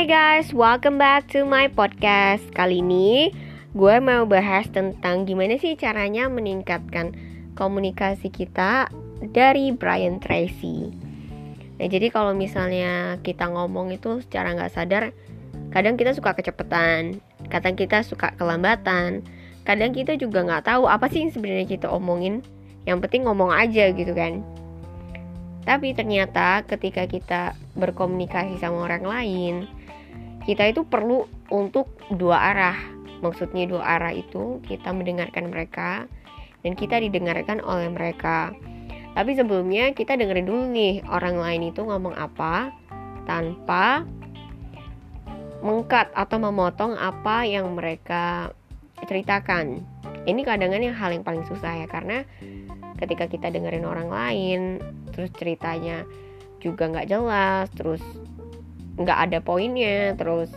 Hai guys, welcome back to my podcast. Kali ini gue mau bahas tentang gimana sih caranya meningkatkan komunikasi kita dari Brian Tracy. Nah, jadi kalau misalnya kita ngomong itu secara nggak sadar, kadang kita suka kecepatan, kadang kita suka kelambatan, kadang kita juga nggak tahu apa sih yang sebenarnya kita omongin. Yang penting ngomong aja gitu kan. Tapi ternyata ketika kita berkomunikasi sama orang lain, kita itu perlu untuk dua arah. Maksudnya dua arah itu kita mendengarkan mereka dan kita didengarkan oleh mereka. Tapi sebelumnya kita dengerin dulu nih orang lain itu ngomong apa tanpa mengkat atau memotong apa yang mereka ceritakan. Ini kadang-kadang yang hal yang paling susah ya karena ketika kita dengerin orang lain terus ceritanya juga nggak jelas terus nggak ada poinnya terus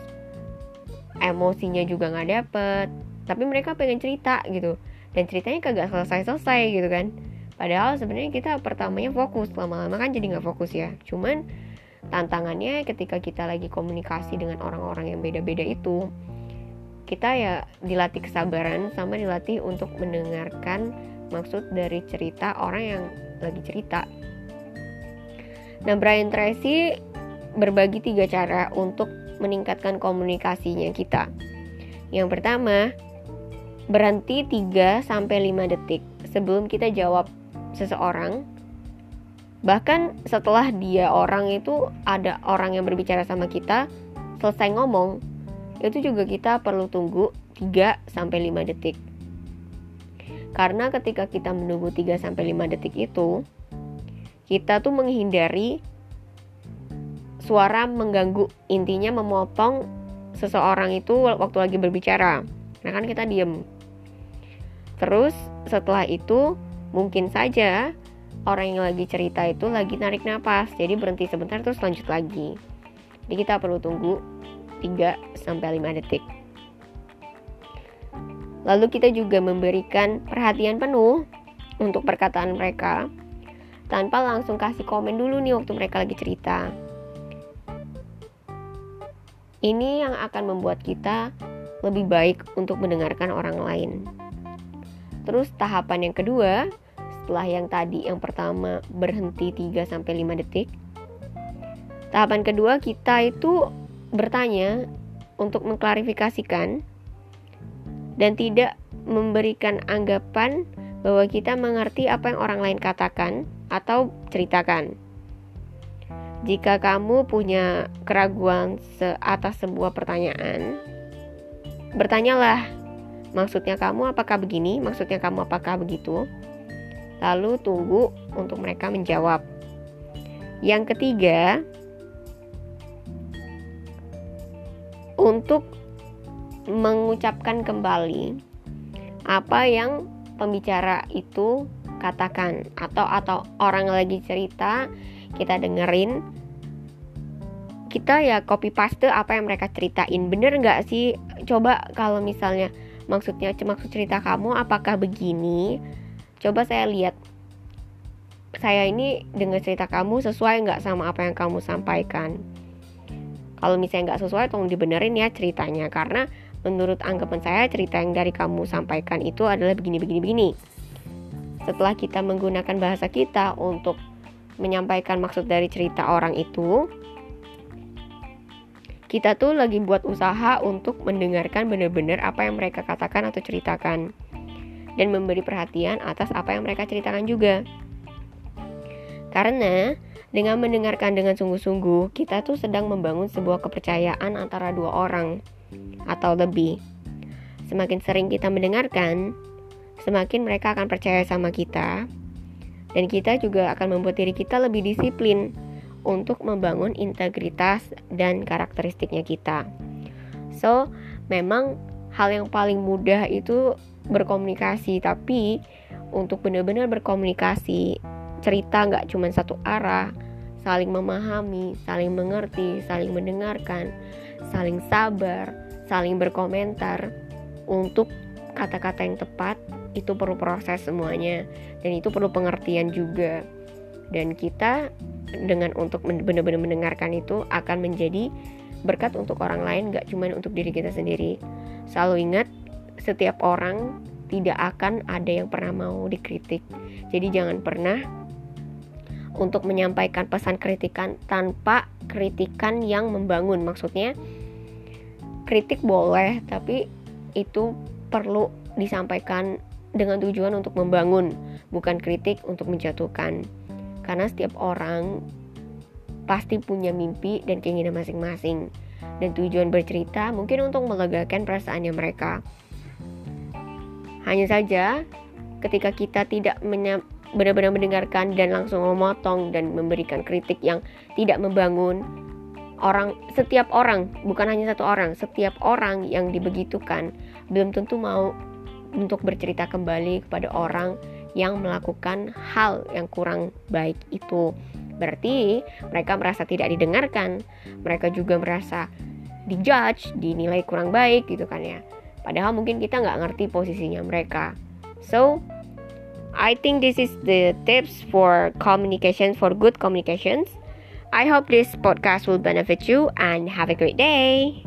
emosinya juga nggak dapet. Tapi mereka pengen cerita gitu. Dan ceritanya kagak selesai-selesai gitu kan. Padahal sebenarnya kita pertamanya fokus lama-lama kan jadi nggak fokus ya. Cuman tantangannya ketika kita lagi komunikasi dengan orang-orang yang beda-beda itu kita ya dilatih kesabaran sama dilatih untuk mendengarkan maksud dari cerita orang yang lagi cerita. Nah, Brian Tracy berbagi tiga cara untuk meningkatkan komunikasinya kita. Yang pertama, berhenti 3 sampai 5 detik sebelum kita jawab seseorang. Bahkan setelah dia orang itu ada orang yang berbicara sama kita, selesai ngomong, itu juga kita perlu tunggu 3 sampai 5 detik. Karena ketika kita menunggu 3 sampai 5 detik itu, kita tuh menghindari suara mengganggu. Intinya memotong seseorang itu waktu lagi berbicara. Nah, kan kita diem. Terus setelah itu mungkin saja orang yang lagi cerita itu lagi narik nafas. Jadi berhenti sebentar terus lanjut lagi. Jadi kita perlu tunggu 3 sampai 5 detik. Lalu kita juga memberikan perhatian penuh untuk perkataan mereka tanpa langsung kasih komen dulu nih waktu mereka lagi cerita. Ini yang akan membuat kita lebih baik untuk mendengarkan orang lain. Terus tahapan yang kedua, setelah yang tadi yang pertama berhenti 3 sampai 5 detik. Tahapan kedua kita itu bertanya untuk mengklarifikasikan dan tidak memberikan anggapan bahwa kita mengerti apa yang orang lain katakan atau ceritakan. Jika kamu punya keraguan atas sebuah pertanyaan, bertanyalah, maksudnya kamu apakah begini, maksudnya kamu apakah begitu, lalu tunggu untuk mereka menjawab. Yang ketiga, untuk mengucapkan kembali apa yang pembicara itu katakan atau atau orang lagi cerita kita dengerin kita ya copy paste apa yang mereka ceritain. Bener nggak sih? Coba kalau misalnya maksudnya maksud cerita kamu apakah begini? Coba saya lihat. Saya ini dengar cerita kamu sesuai nggak sama apa yang kamu sampaikan? Kalau misalnya nggak sesuai tolong dibenerin ya ceritanya. Karena menurut anggapan saya cerita yang dari kamu sampaikan itu adalah begini begini begini setelah kita menggunakan bahasa kita untuk menyampaikan maksud dari cerita orang itu kita tuh lagi buat usaha untuk mendengarkan benar-benar apa yang mereka katakan atau ceritakan. Dan memberi perhatian atas apa yang mereka ceritakan juga. Karena dengan mendengarkan dengan sungguh-sungguh, kita tuh sedang membangun sebuah kepercayaan antara dua orang atau lebih. Semakin sering kita mendengarkan, semakin mereka akan percaya sama kita, dan kita juga akan membuat diri kita lebih disiplin untuk membangun integritas dan karakteristiknya kita. So, memang hal yang paling mudah itu berkomunikasi, tapi untuk benar-benar berkomunikasi, cerita nggak cuma satu arah, saling memahami, saling mengerti, saling mendengarkan, saling sabar, saling berkomentar untuk kata-kata yang tepat itu perlu proses semuanya dan itu perlu pengertian juga dan kita dengan untuk benar-benar mendengarkan itu akan menjadi berkat untuk orang lain, gak cuma untuk diri kita sendiri. Selalu ingat, setiap orang tidak akan ada yang pernah mau dikritik. Jadi jangan pernah untuk menyampaikan pesan kritikan tanpa kritikan yang membangun. Maksudnya kritik boleh, tapi itu perlu disampaikan dengan tujuan untuk membangun, bukan kritik untuk menjatuhkan. Karena setiap orang pasti punya mimpi dan keinginan masing-masing. Dan tujuan bercerita mungkin untuk melegakan perasaannya mereka. Hanya saja, ketika kita tidak benar-benar mendengarkan dan langsung memotong dan memberikan kritik yang tidak membangun, orang setiap orang bukan hanya satu orang setiap orang yang dibegitukan belum tentu mau untuk bercerita kembali kepada orang yang melakukan hal yang kurang baik itu. Berarti mereka merasa tidak didengarkan mereka juga merasa dijudge dinilai kurang baik gitu kan ya. Padahal mungkin kita nggak ngerti posisinya mereka. So I think this is the tips for communication for good communications. I hope this podcast will benefit you and have a great day.